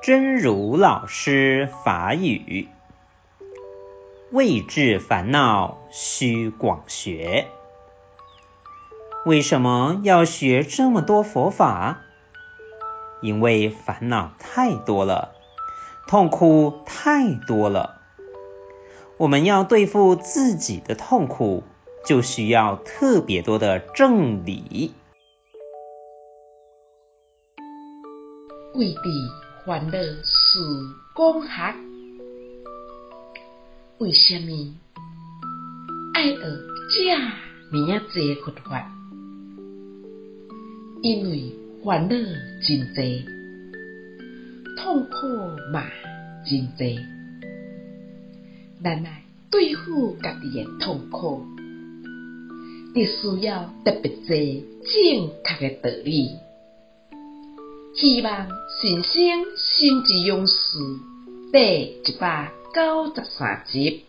真如老师法语：未治烦恼须广学。为什么要学这么多佛法？因为烦恼太多了，痛苦太多了。我们要对付自己的痛苦，就需要特别多的正理。未必烦恼须广学，为什么？爱学这么？啊多佛法？因为烦恼真多，痛苦嘛真多，咱来对付家己的痛苦，就需要特别多正确的道理。希望新生心之勇士第一百九十三集。